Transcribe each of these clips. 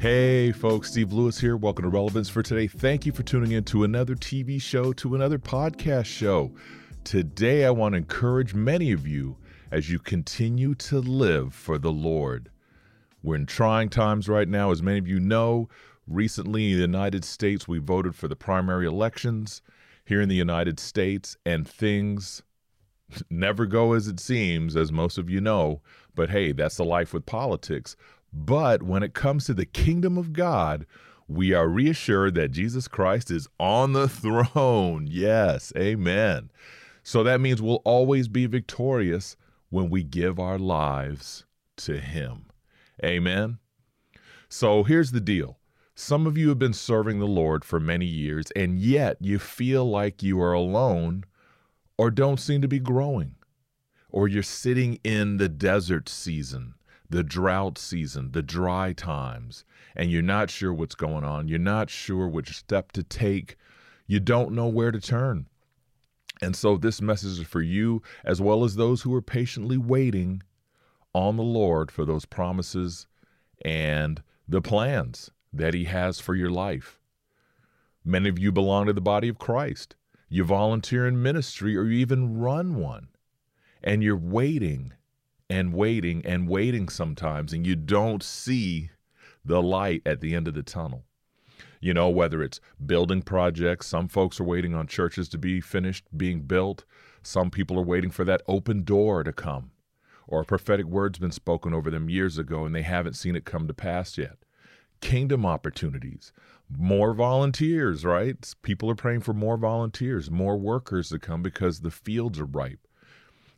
Hey, folks, Steve Lewis here. Welcome to Relevance for Today. Thank you for tuning in to another TV show, to another podcast show. Today, I want to encourage many of you as you continue to live for the Lord. We're in trying times right now. As many of you know, recently in the United States, we voted for the primary elections here in the United States, and things never go as it seems, as most of you know. But hey, that's the life with politics. But when it comes to the kingdom of God, we are reassured that Jesus Christ is on the throne. Yes, amen. So that means we'll always be victorious when we give our lives to Him. Amen. So here's the deal some of you have been serving the Lord for many years, and yet you feel like you are alone or don't seem to be growing, or you're sitting in the desert season the drought season, the dry times, and you're not sure what's going on. You're not sure which step to take. You don't know where to turn. And so, this message is for you as well as those who are patiently waiting on the Lord for those promises and the plans that He has for your life. Many of you belong to the body of Christ. You volunteer in ministry or you even run one, and you're waiting and waiting and waiting sometimes, and you don't see the light at the end of the tunnel. You know, whether it's building projects, some folks are waiting on churches to be finished being built, some people are waiting for that open door to come, or a prophetic word's been spoken over them years ago and they haven't seen it come to pass yet. Kingdom opportunities, more volunteers, right? People are praying for more volunteers, more workers to come because the fields are ripe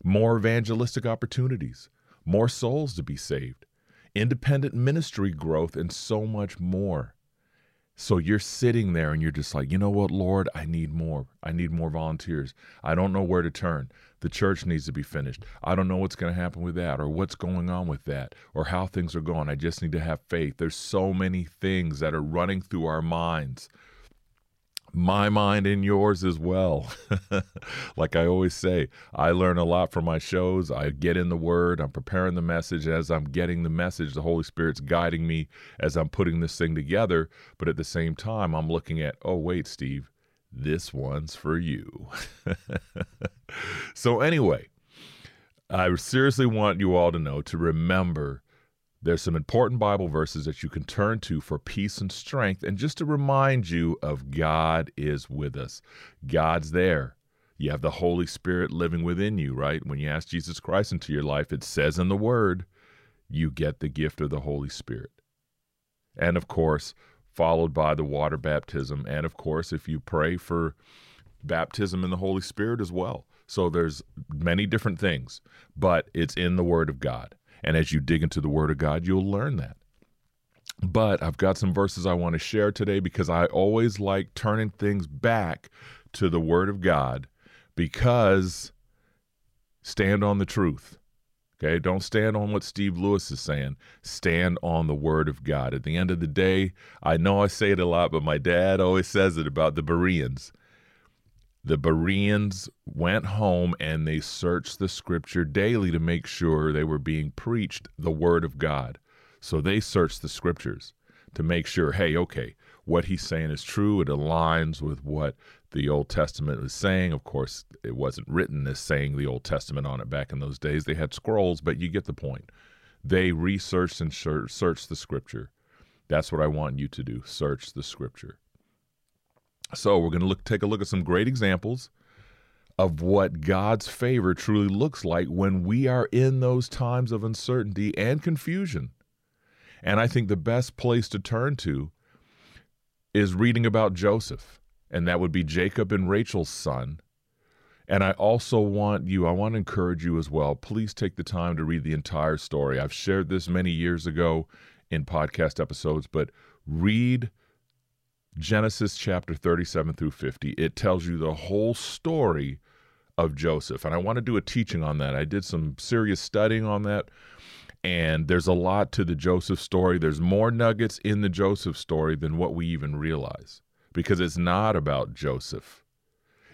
more evangelistic opportunities, more souls to be saved, independent ministry growth, and so much more. So you're sitting there and you're just like, you know what, Lord, I need more. I need more volunteers. I don't know where to turn. The church needs to be finished. I don't know what's going to happen with that or what's going on with that or how things are going. I just need to have faith. There's so many things that are running through our minds my mind and yours as well. like I always say, I learn a lot from my shows. I get in the word, I'm preparing the message. As I'm getting the message, the Holy Spirit's guiding me as I'm putting this thing together. But at the same time, I'm looking at, oh, wait, Steve, this one's for you. so, anyway, I seriously want you all to know to remember there's some important Bible verses that you can turn to for peace and strength, and just to remind you of God is with us. God's there. You have the Holy Spirit living within you, right? When you ask Jesus Christ into your life, it says in the Word, you get the gift of the Holy Spirit. And of course, followed by the water baptism. And of course, if you pray for baptism in the Holy Spirit as well. So there's many different things, but it's in the Word of God. And as you dig into the Word of God, you'll learn that. But I've got some verses I want to share today because I always like turning things back to the Word of God because stand on the truth. Okay, don't stand on what Steve Lewis is saying. Stand on the word of God. At the end of the day, I know I say it a lot, but my dad always says it about the Bereans the Bereans went home and they searched the scripture daily to make sure they were being preached the word of God. So they searched the scriptures to make sure, hey, okay, what he's saying is true. It aligns with what the Old Testament is saying. Of course, it wasn't written as saying the Old Testament on it back in those days. They had scrolls, but you get the point. They researched and searched the scripture. That's what I want you to do search the scripture. So we're going to look take a look at some great examples of what God's favor truly looks like when we are in those times of uncertainty and confusion. And I think the best place to turn to is reading about Joseph, and that would be Jacob and Rachel's son. And I also want you, I want to encourage you as well. Please take the time to read the entire story. I've shared this many years ago in podcast episodes, but read Genesis chapter 37 through 50. It tells you the whole story of Joseph. And I want to do a teaching on that. I did some serious studying on that. And there's a lot to the Joseph story. There's more nuggets in the Joseph story than what we even realize because it's not about Joseph.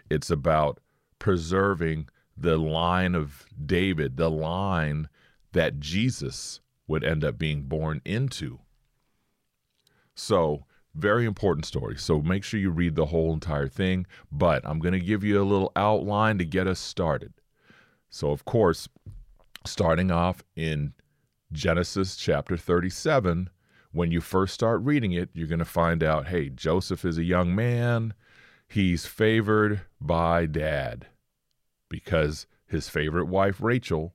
It's about preserving the line of David, the line that Jesus would end up being born into. So, very important story. So, make sure you read the whole entire thing. But I'm going to give you a little outline to get us started. So, of course, starting off in Genesis chapter 37, when you first start reading it, you're going to find out hey, Joseph is a young man. He's favored by dad because his favorite wife, Rachel,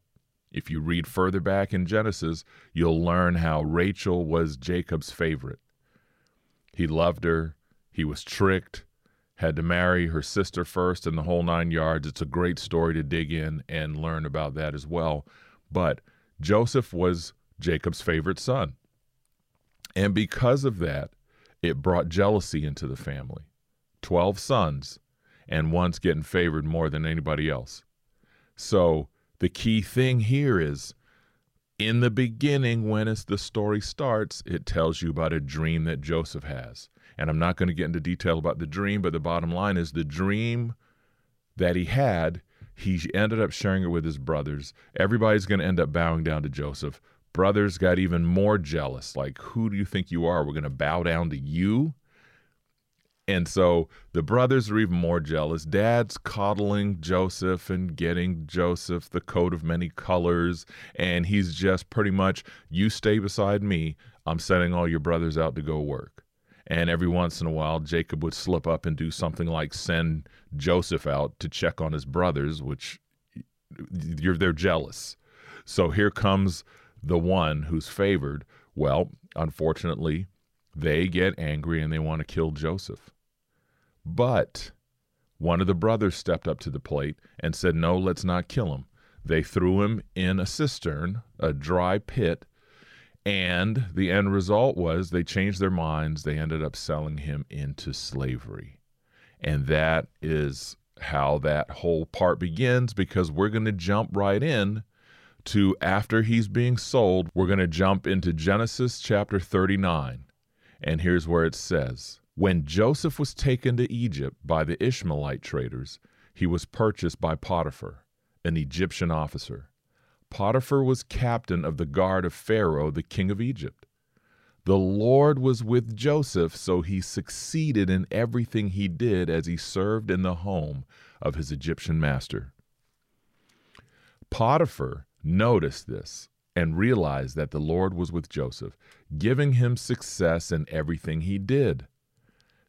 if you read further back in Genesis, you'll learn how Rachel was Jacob's favorite. He loved her, he was tricked, had to marry her sister first, and the whole nine yards. It's a great story to dig in and learn about that as well. But Joseph was Jacob's favorite son. And because of that, it brought jealousy into the family. 12 sons, and one's getting favored more than anybody else. So the key thing here is in the beginning, when it's the story starts, it tells you about a dream that Joseph has. And I'm not going to get into detail about the dream, but the bottom line is the dream that he had, he ended up sharing it with his brothers. Everybody's going to end up bowing down to Joseph. Brothers got even more jealous. Like, who do you think you are? We're going to bow down to you? And so the brothers are even more jealous. Dad's coddling Joseph and getting Joseph the coat of many colors. And he's just pretty much, you stay beside me. I'm sending all your brothers out to go work. And every once in a while, Jacob would slip up and do something like send Joseph out to check on his brothers, which you're, they're jealous. So here comes the one who's favored. Well, unfortunately, they get angry and they want to kill Joseph. But one of the brothers stepped up to the plate and said, No, let's not kill him. They threw him in a cistern, a dry pit, and the end result was they changed their minds. They ended up selling him into slavery. And that is how that whole part begins because we're going to jump right in to after he's being sold. We're going to jump into Genesis chapter 39. And here's where it says When Joseph was taken to Egypt by the Ishmaelite traders, he was purchased by Potiphar, an Egyptian officer. Potiphar was captain of the guard of Pharaoh, the king of Egypt. The Lord was with Joseph, so he succeeded in everything he did as he served in the home of his Egyptian master. Potiphar noticed this and realized that the Lord was with Joseph, giving him success in everything he did.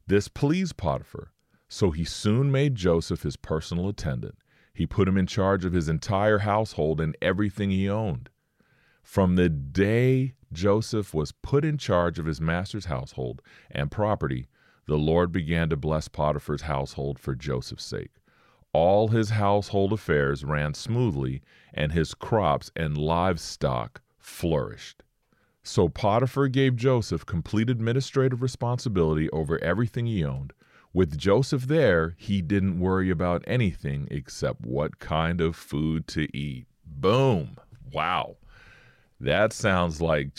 This pleased Potiphar, so he soon made Joseph his personal attendant. He put him in charge of his entire household and everything he owned. From the day Joseph was put in charge of his master's household and property, the Lord began to bless Potiphar's household for Joseph's sake. All his household affairs ran smoothly, and his crops and livestock flourished. So Potiphar gave Joseph complete administrative responsibility over everything he owned. With Joseph there, he didn't worry about anything except what kind of food to eat. Boom. Wow. That sounds like,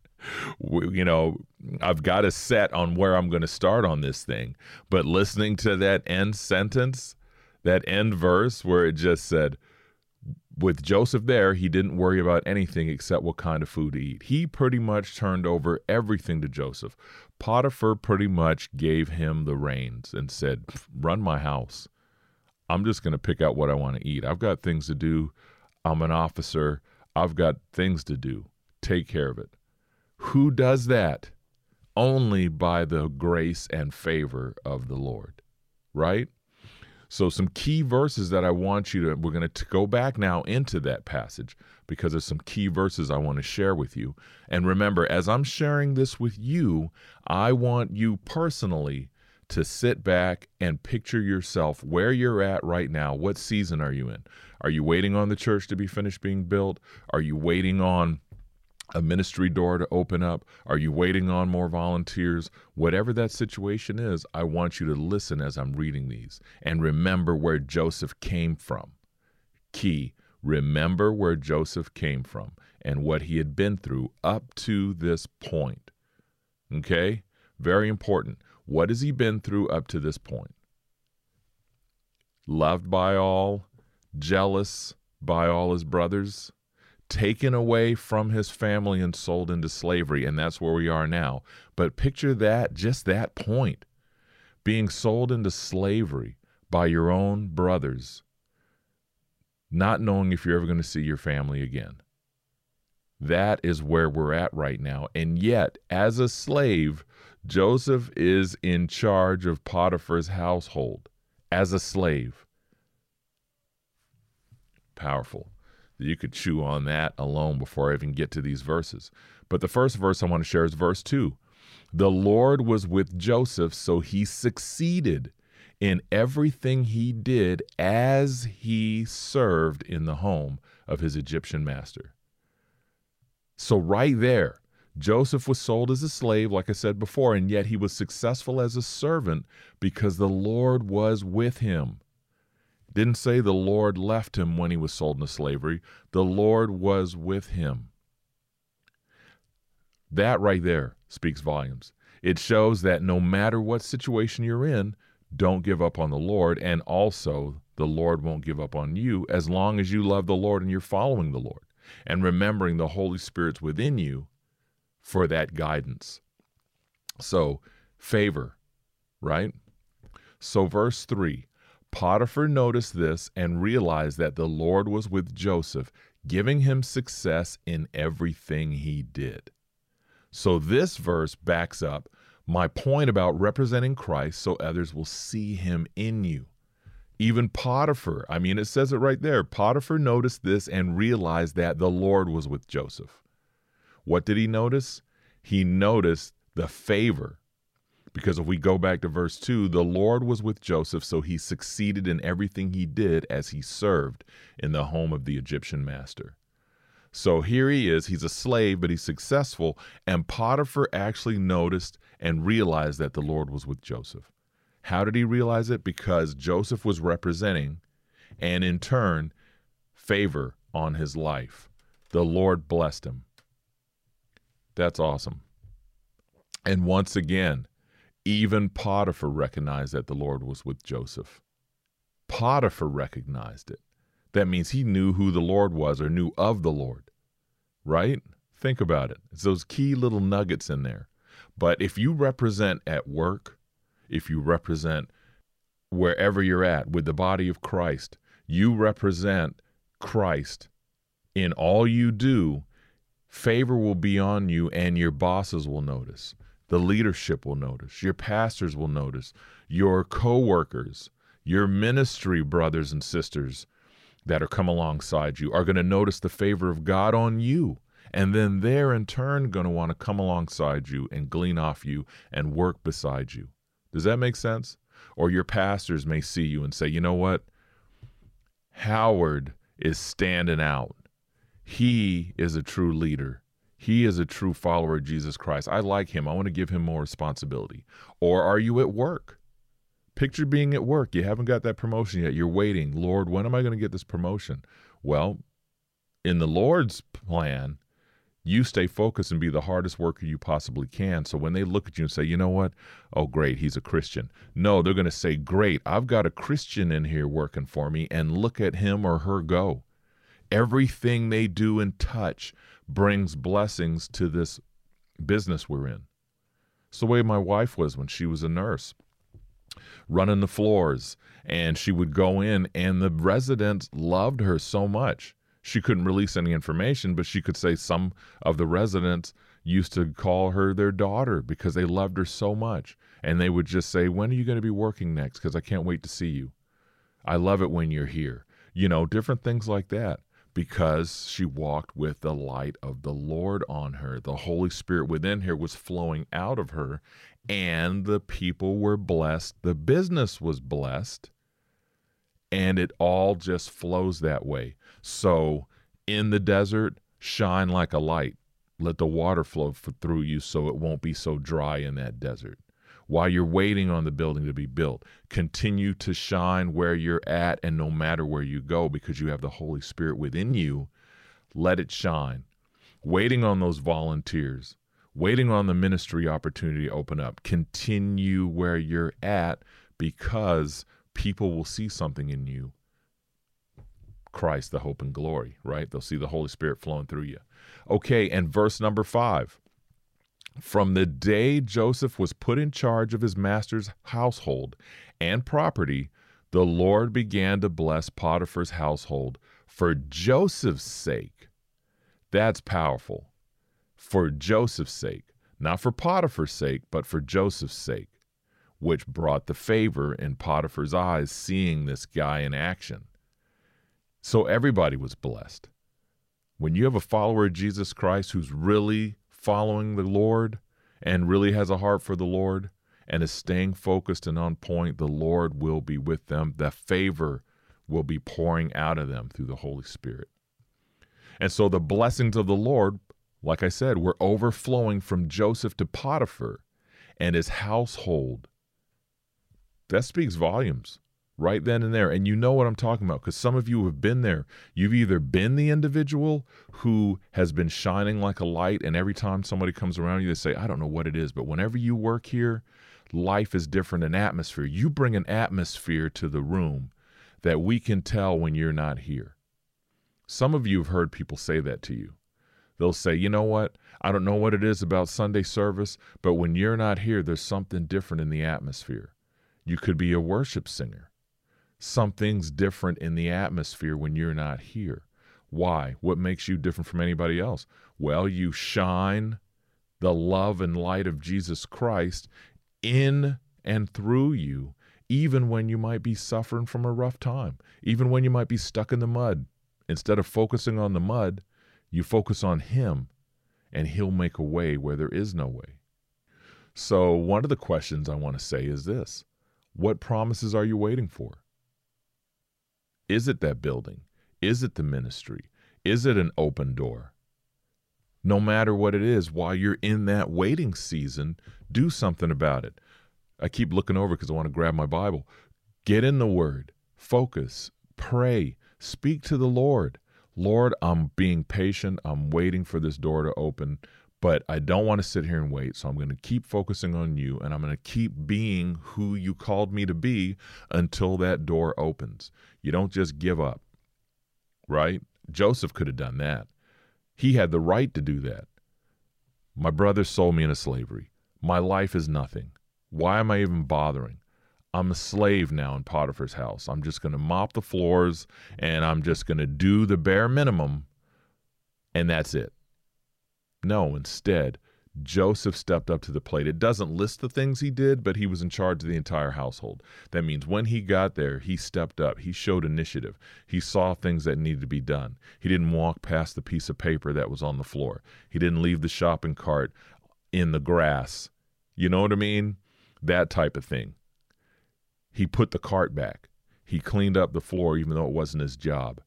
you know, I've got a set on where I'm going to start on this thing. But listening to that end sentence, that end verse where it just said, with Joseph there, he didn't worry about anything except what kind of food to eat. He pretty much turned over everything to Joseph. Potiphar pretty much gave him the reins and said, Run my house. I'm just going to pick out what I want to eat. I've got things to do. I'm an officer. I've got things to do. Take care of it. Who does that? Only by the grace and favor of the Lord, right? So, some key verses that I want you to, we're going to go back now into that passage because there's some key verses I want to share with you. And remember, as I'm sharing this with you, I want you personally to sit back and picture yourself where you're at right now. What season are you in? Are you waiting on the church to be finished being built? Are you waiting on a ministry door to open up? Are you waiting on more volunteers? Whatever that situation is, I want you to listen as I'm reading these and remember where Joseph came from. Key, remember where Joseph came from and what he had been through up to this point. Okay? Very important. What has he been through up to this point? Loved by all, jealous by all his brothers, taken away from his family and sold into slavery. And that's where we are now. But picture that, just that point being sold into slavery by your own brothers, not knowing if you're ever going to see your family again. That is where we're at right now. And yet, as a slave, Joseph is in charge of Potiphar's household as a slave. Powerful. You could chew on that alone before I even get to these verses. But the first verse I want to share is verse 2. The Lord was with Joseph, so he succeeded in everything he did as he served in the home of his Egyptian master. So, right there, Joseph was sold as a slave, like I said before, and yet he was successful as a servant because the Lord was with him. Didn't say the Lord left him when he was sold into slavery, the Lord was with him. That right there speaks volumes. It shows that no matter what situation you're in, don't give up on the Lord, and also the Lord won't give up on you as long as you love the Lord and you're following the Lord and remembering the Holy Spirit's within you for that guidance. So, favor, right? So, verse 3 Potiphar noticed this and realized that the Lord was with Joseph, giving him success in everything he did. So, this verse backs up my point about representing Christ so others will see him in you. Even Potiphar, I mean, it says it right there. Potiphar noticed this and realized that the Lord was with Joseph. What did he notice? He noticed the favor. Because if we go back to verse 2, the Lord was with Joseph, so he succeeded in everything he did as he served in the home of the Egyptian master. So here he is, he's a slave, but he's successful. And Potiphar actually noticed and realized that the Lord was with Joseph. How did he realize it? Because Joseph was representing, and in turn, favor on his life. The Lord blessed him. That's awesome. And once again, even Potiphar recognized that the Lord was with Joseph. Potiphar recognized it. That means he knew who the Lord was or knew of the Lord, right? Think about it. It's those key little nuggets in there. But if you represent at work, if you represent wherever you're at with the body of Christ, you represent Christ in all you do Favor will be on you, and your bosses will notice. The leadership will notice. Your pastors will notice. Your co workers, your ministry brothers and sisters that are come alongside you are going to notice the favor of God on you. And then they're in turn going to want to come alongside you and glean off you and work beside you. Does that make sense? Or your pastors may see you and say, you know what? Howard is standing out. He is a true leader. He is a true follower of Jesus Christ. I like him. I want to give him more responsibility. Or are you at work? Picture being at work. You haven't got that promotion yet. You're waiting. Lord, when am I going to get this promotion? Well, in the Lord's plan, you stay focused and be the hardest worker you possibly can. So when they look at you and say, you know what? Oh, great, he's a Christian. No, they're going to say, great, I've got a Christian in here working for me, and look at him or her go. Everything they do and touch brings blessings to this business we're in. It's the way my wife was when she was a nurse, running the floors. And she would go in, and the residents loved her so much. She couldn't release any information, but she could say some of the residents used to call her their daughter because they loved her so much. And they would just say, When are you going to be working next? Because I can't wait to see you. I love it when you're here. You know, different things like that because she walked with the light of the Lord on her. The Holy Spirit within her was flowing out of her, and the people were blessed. The business was blessed, and it all just flows that way. So, in the desert, shine like a light. Let the water flow through you so it won't be so dry in that desert while you're waiting on the building to be built. Continue to shine where you're at and no matter where you go because you have the Holy Spirit within you. Let it shine. Waiting on those volunteers, waiting on the ministry opportunity to open up. Continue where you're at because people will see something in you. Christ, the hope and glory, right? They'll see the Holy Spirit flowing through you. Okay, and verse number five. From the day Joseph was put in charge of his master's household and property, the Lord began to bless Potiphar's household for Joseph's sake. That's powerful. For Joseph's sake. Not for Potiphar's sake, but for Joseph's sake, which brought the favor in Potiphar's eyes seeing this guy in action. So everybody was blessed. When you have a follower of Jesus Christ who's really following the Lord and really has a heart for the Lord and is staying focused and on point, the Lord will be with them. The favor will be pouring out of them through the Holy Spirit. And so the blessings of the Lord, like I said, were overflowing from Joseph to Potiphar and his household. That speaks volumes right then and there. And you know what I'm talking about because some of you have been there. You've either been the individual who has been shining like a light, and every time somebody comes around you, they say, I don't know what it is, but whenever you work here, life is different in atmosphere. You bring an atmosphere to the room that we can tell when you're not here. Some of you have heard people say that to you. They'll say, you know what? I don't know what it is about Sunday service, but when you're not here, there's something different in the atmosphere. You could be a worship singer something's different in the atmosphere when you're not here. Why? What makes you different from anybody else? Well, you shine the love and light of Jesus Christ in and through you, even when you might be suffering from a rough time, even when you might be stuck in the mud. Instead of focusing on the mud, you focus on Him, and He'll make a way where there is no way. So, one of the questions I want to say is this What promises are you waiting for? Is it that building? Is it the ministry? Is it an open door? No matter what it is, while you're in that waiting season, do something about it. I keep looking over because I want to grab my Bible. Get in the Word, focus, pray, speak to the Lord. Lord, I'm being patient. I'm waiting for this door to open, but I don't want to sit here and wait. So I'm going to keep focusing on you and I'm going to keep being who you called me to be until that door opens. You don't just give up, right? Joseph could have done that. He had the right to do that. My brother sold me into slavery. My life is nothing. Why am I even bothering? I'm a slave now in Potiphar's house. I'm just going to mop the floors and I'm just going to do the bare minimum, and that's it. No, instead, Joseph stepped up to the plate. It doesn't list the things he did, but he was in charge of the entire household. That means when he got there, he stepped up. He showed initiative. He saw things that needed to be done. He didn't walk past the piece of paper that was on the floor. He didn't leave the shopping cart in the grass. You know what I mean? That type of thing. He put the cart back. He cleaned up the floor, even though it wasn't his job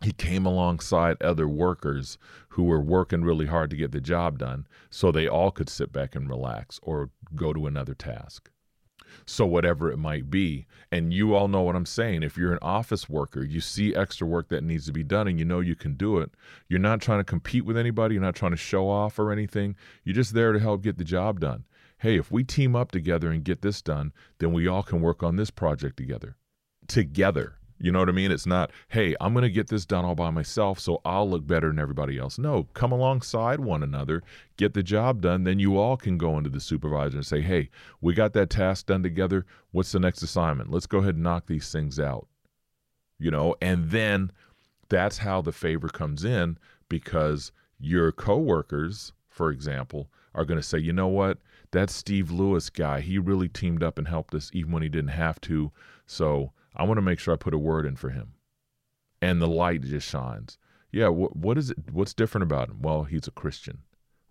he came alongside other workers who were working really hard to get the job done so they all could sit back and relax or go to another task. So, whatever it might be, and you all know what I'm saying. If you're an office worker, you see extra work that needs to be done and you know you can do it. You're not trying to compete with anybody, you're not trying to show off or anything. You're just there to help get the job done. Hey, if we team up together and get this done, then we all can work on this project together. Together you know what I mean? It's not, hey, I'm going to get this done all by myself so I'll look better than everybody else. No, come alongside one another, get the job done. Then you all can go into the supervisor and say, hey, we got that task done together. What's the next assignment? Let's go ahead and knock these things out. You know, and then that's how the favor comes in because your coworkers, for example, are going to say, you know what? That Steve Lewis guy, he really teamed up and helped us even when he didn't have to. So, I want to make sure I put a word in for him. And the light just shines. Yeah, wh- what is it? What's different about him? Well, he's a Christian.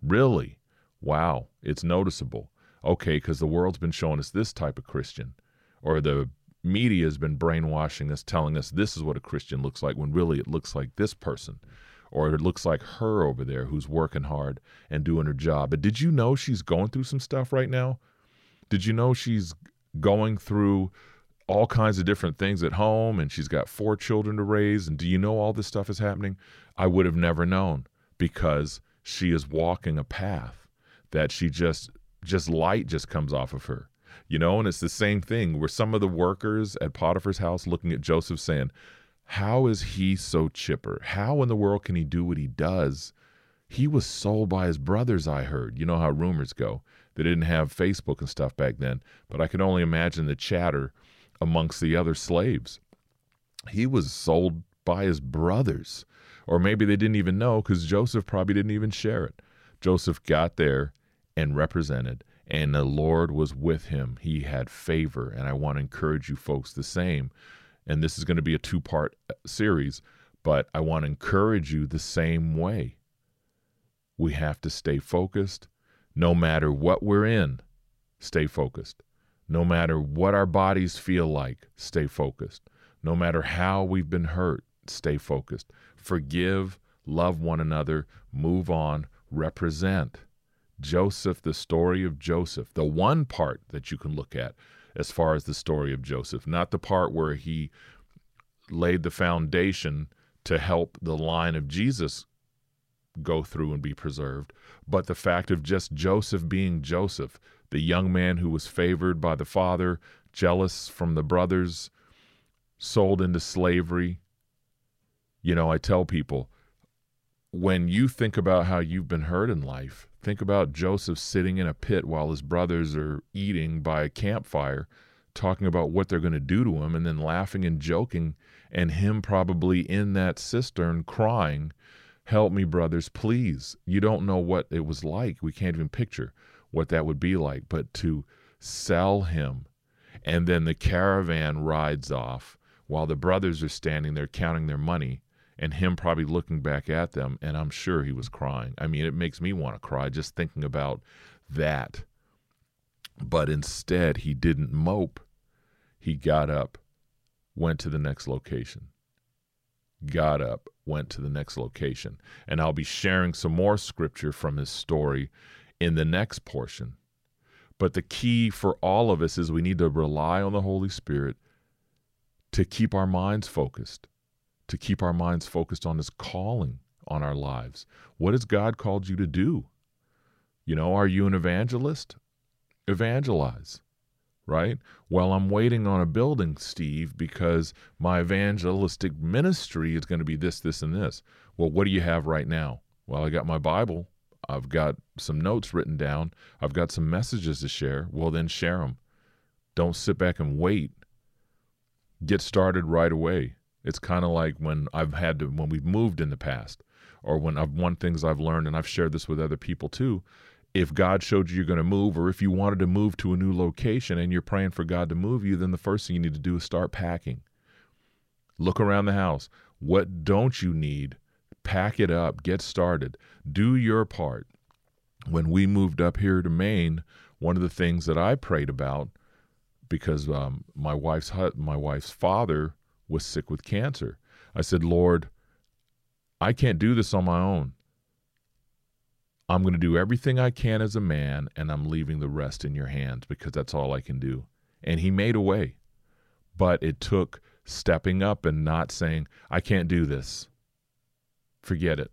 Really? Wow, it's noticeable. Okay, because the world's been showing us this type of Christian, or the media has been brainwashing us, telling us this is what a Christian looks like, when really it looks like this person, or it looks like her over there who's working hard and doing her job. But did you know she's going through some stuff right now? Did you know she's going through all kinds of different things at home and she's got four children to raise? And do you know all this stuff is happening? I would have never known because she is walking a path that she just just light just comes off of her you know and it's the same thing where some of the workers at potiphar's house looking at joseph saying how is he so chipper how in the world can he do what he does he was sold by his brothers i heard you know how rumors go they didn't have facebook and stuff back then but i can only imagine the chatter amongst the other slaves he was sold by his brothers or maybe they didn't even know because joseph probably didn't even share it joseph got there and represented, and the Lord was with him. He had favor, and I want to encourage you folks the same. And this is going to be a two part uh, series, but I want to encourage you the same way. We have to stay focused no matter what we're in, stay focused. No matter what our bodies feel like, stay focused. No matter how we've been hurt, stay focused. Forgive, love one another, move on, represent. Joseph, the story of Joseph, the one part that you can look at as far as the story of Joseph, not the part where he laid the foundation to help the line of Jesus go through and be preserved, but the fact of just Joseph being Joseph, the young man who was favored by the father, jealous from the brothers, sold into slavery. You know, I tell people when you think about how you've been hurt in life, Think about Joseph sitting in a pit while his brothers are eating by a campfire, talking about what they're going to do to him, and then laughing and joking, and him probably in that cistern crying, Help me, brothers, please. You don't know what it was like. We can't even picture what that would be like, but to sell him. And then the caravan rides off while the brothers are standing there counting their money and him probably looking back at them and i'm sure he was crying. I mean it makes me want to cry just thinking about that. But instead he didn't mope. He got up went to the next location. Got up went to the next location. And i'll be sharing some more scripture from his story in the next portion but the key for all of us is we need to rely on the holy spirit to keep our minds focused to keep our minds focused on His calling on our lives. What has God called you to do? You know, are you an evangelist? Evangelize, right? Well, I'm waiting on a building, Steve, because my evangelistic ministry is going to be this, this, and this. Well, what do you have right now? Well, I got my Bible. I've got some notes written down. I've got some messages to share. Well, then share them. Don't sit back and wait. Get started right away. It's kind of like when I've had to, when we've moved in the past, or when I've, one things I've learned, and I've shared this with other people too. If God showed you you're going to move, or if you wanted to move to a new location and you're praying for God to move you, then the first thing you need to do is start packing. Look around the house. What don't you need? Pack it up, get started, do your part. When we moved up here to Maine, one of the things that I prayed about, because um, my wife's my wife's father was sick with cancer. I said, Lord, I can't do this on my own. I'm going to do everything I can as a man, and I'm leaving the rest in your hands because that's all I can do. And he made a way. But it took stepping up and not saying, I can't do this. Forget it.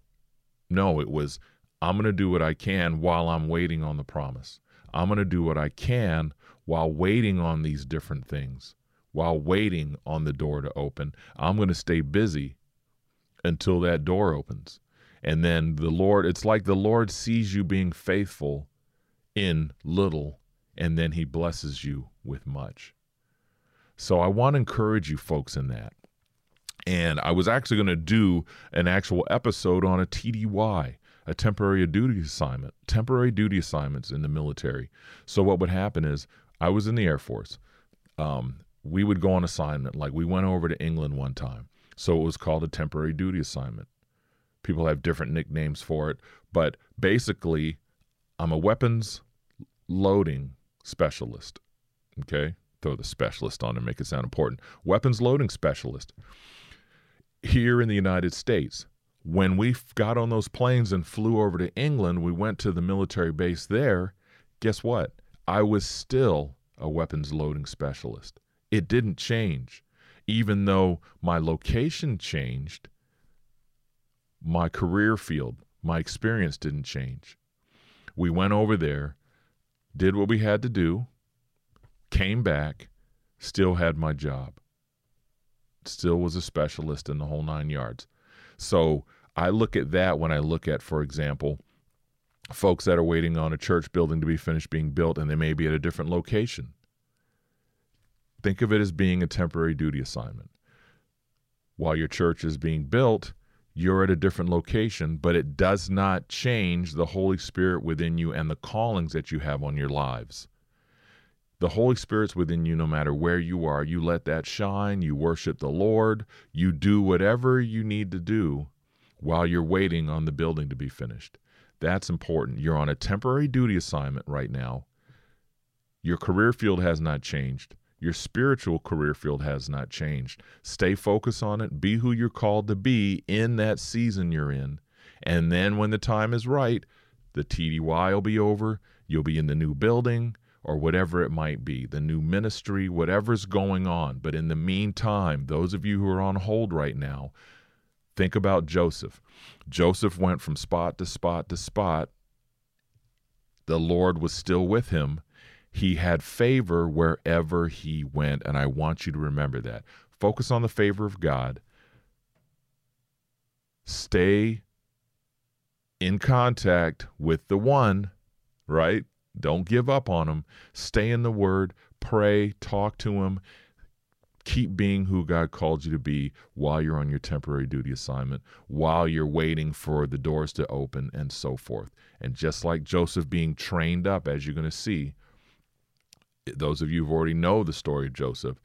No, it was, I'm going to do what I can while I'm waiting on the promise. I'm going to do what I can while waiting on these different things while waiting on the door to open. I'm going to stay busy until that door opens. And then the Lord, it's like the Lord sees you being faithful in little, and then he blesses you with much. So I want to encourage you folks in that. And I was actually going to do an actual episode on a TDY, a temporary duty assignment, temporary duty assignments in the military. So what would happen is I was in the Air Force. Um, we would go on assignment. Like we went over to England one time. So it was called a temporary duty assignment. People have different nicknames for it, but basically, I'm a weapons loading specialist. Okay? Throw the specialist on to make it sound important. Weapons loading specialist. Here in the United States, when we got on those planes and flew over to England, we went to the military base there. Guess what? I was still a weapons loading specialist. It didn't change. Even though my location changed, my career field, my experience didn't change. We went over there, did what we had to do, came back, still had my job, still was a specialist in the whole nine yards. So I look at that when I look at, for example, folks that are waiting on a church building to be finished being built and they may be at a different location. Think of it as being a temporary duty assignment. While your church is being built, you're at a different location, but it does not change the Holy Spirit within you and the callings that you have on your lives. The Holy Spirit's within you no matter where you are. You let that shine, you worship the Lord, you do whatever you need to do while you're waiting on the building to be finished. That's important. You're on a temporary duty assignment right now. Your career field has not changed. Your spiritual career field has not changed. Stay focused on it. Be who you're called to be in that season you're in. And then when the time is right, the TDY will be over. You'll be in the new building or whatever it might be, the new ministry, whatever's going on. But in the meantime, those of you who are on hold right now, Think about Joseph. Joseph went from spot to spot to spot. The Lord was still with him. He had favor wherever he went. And I want you to remember that. Focus on the favor of God. Stay in contact with the one, right? Don't give up on him. Stay in the word, pray, talk to him keep being who God called you to be while you're on your temporary duty assignment, while you're waiting for the doors to open, and so forth. And just like Joseph being trained up, as you're going to see, those of you who already know the story of Joseph,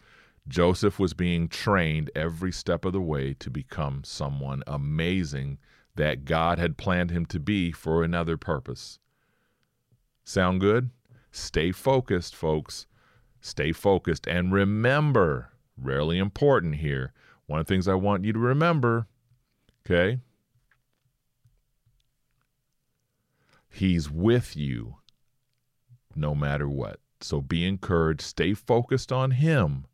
Joseph was being trained every step of the way to become someone amazing that God had planned him to be for another purpose. Sound good? Stay focused, folks. Stay focused. And remember, Rarely important here. One of the things I want you to remember, okay? He's with you no matter what. So be encouraged, stay focused on Him.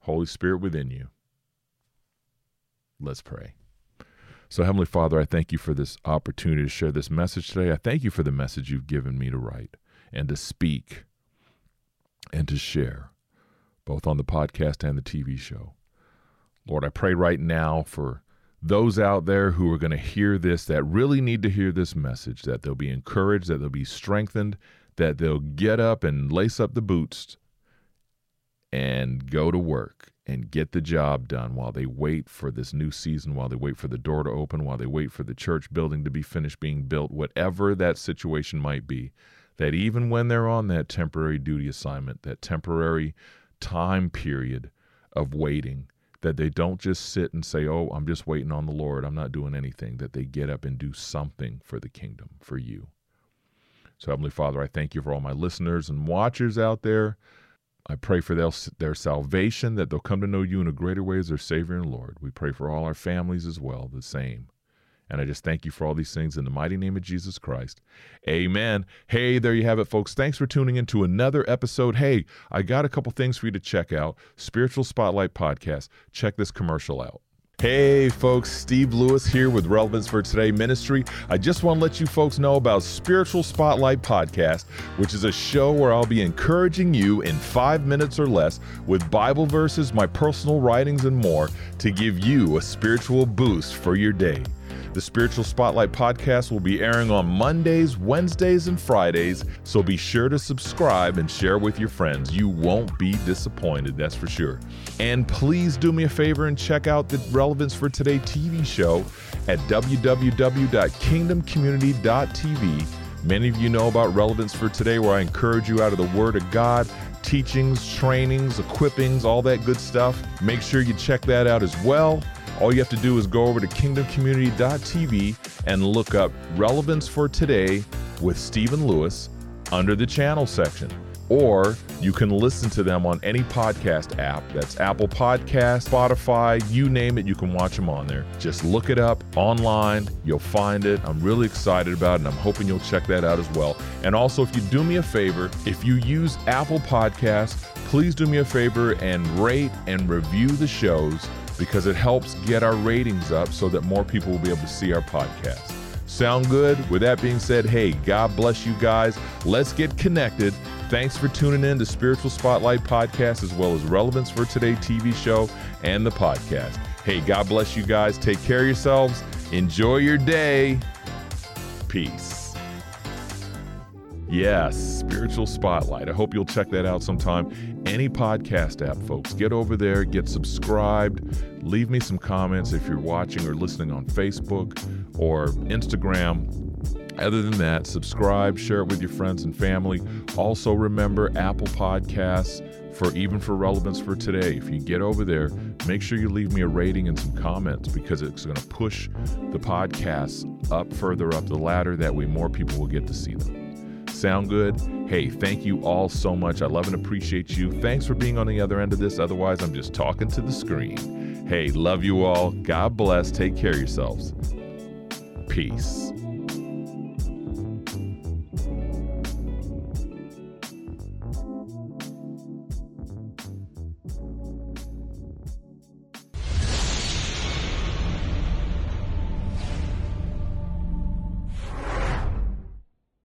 Holy Spirit within you. Let's pray. So, Heavenly Father, I thank you for this opportunity to share this message today. I thank you for the message you've given me to write and to speak and to share both on the podcast and the TV show. Lord, I pray right now for those out there who are going to hear this that really need to hear this message, that they'll be encouraged, that they'll be strengthened, that they'll get up and lace up the boots and go to work and get the job done while they wait for this new season, while they wait for the door to open, while they wait for the church building to be finished being built, whatever that situation might be. That even when they're on that temporary duty assignment, that temporary time period of waiting that they don't just sit and say, Oh, I'm just waiting on the Lord. I'm not doing anything. That they get up and do something for the kingdom, for you. So, Heavenly Father, I thank you for all my listeners and watchers out there. I pray for their, their salvation, that they'll come to know you in a greater way as their Savior and Lord. We pray for all our families as well, the same. And I just thank you for all these things in the mighty name of Jesus Christ. Amen. Hey, there you have it, folks. Thanks for tuning in to another episode. Hey, I got a couple things for you to check out. Spiritual Spotlight Podcast. Check this commercial out. Hey folks, Steve Lewis here with Relevance for Today Ministry. I just want to let you folks know about Spiritual Spotlight Podcast, which is a show where I'll be encouraging you in five minutes or less with Bible verses, my personal writings, and more to give you a spiritual boost for your day. The Spiritual Spotlight podcast will be airing on Mondays, Wednesdays, and Fridays, so be sure to subscribe and share with your friends. You won't be disappointed, that's for sure. And please do me a favor and check out the Relevance for Today TV show at www.kingdomcommunity.tv. Many of you know about Relevance for Today, where I encourage you out of the Word of God teachings, trainings, equippings, all that good stuff. Make sure you check that out as well. All you have to do is go over to kingdomcommunity.tv and look up Relevance for Today with Stephen Lewis under the channel section or you can listen to them on any podcast app. That's Apple Podcast, Spotify, you name it, you can watch them on there. Just look it up online, you'll find it. I'm really excited about it, and I'm hoping you'll check that out as well. And also, if you do me a favor, if you use Apple Podcasts, please do me a favor and rate and review the shows because it helps get our ratings up so that more people will be able to see our podcast. Sound good? With that being said, hey, God bless you guys. Let's get connected. Thanks for tuning in to Spiritual Spotlight Podcast as well as Relevance for Today TV show and the podcast. Hey, God bless you guys. Take care of yourselves. Enjoy your day. Peace. Yes, Spiritual Spotlight. I hope you'll check that out sometime. Any podcast app, folks, get over there, get subscribed, leave me some comments if you're watching or listening on Facebook or Instagram other than that, subscribe, share it with your friends and family. Also, remember Apple Podcasts for even for relevance for today. If you get over there, make sure you leave me a rating and some comments because it's going to push the podcasts up further up the ladder. That way, more people will get to see them. Sound good? Hey, thank you all so much. I love and appreciate you. Thanks for being on the other end of this. Otherwise, I'm just talking to the screen. Hey, love you all. God bless. Take care of yourselves. Peace.